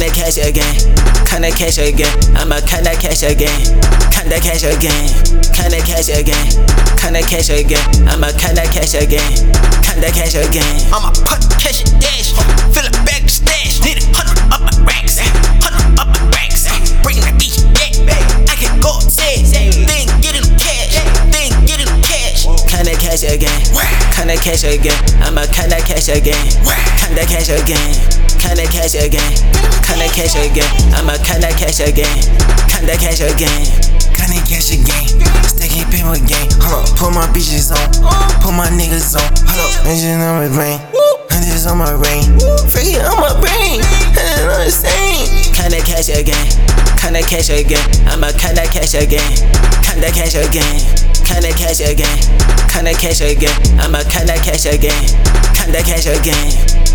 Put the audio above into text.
cash again. Kinda cash again. I'ma kinda cash again. Kinda cash again. Kinda cash again. Kinda cash again. I'ma kinda cash again. Kinda cash again. I'ma put cash and dash. Fill it back stash. Need a hundred up my racks. Hundred up my racks. Bring the each yeah. I can go say. Then get in cash. Then get in cash. Kinda cash again. Kinda cash again. I'ma kinda cash again. Kinda cash again. Kinda cash again. Kinda cash again. I'ma kinda cash again. Kinda cash again. Kinda cash again. Stacking paper gang. Hold up. Put my bitches on. Put my niggas on. Hold up. Bitches on my brain. Hundreds on my brain. Freaking on my brain. And I'm the same. Kinda cash again. Kinda cash again. I'ma kinda cash again. Kinda cash again. Kinda cash again. Kinda cash again. I'ma kinda cash again. Kinda cash again.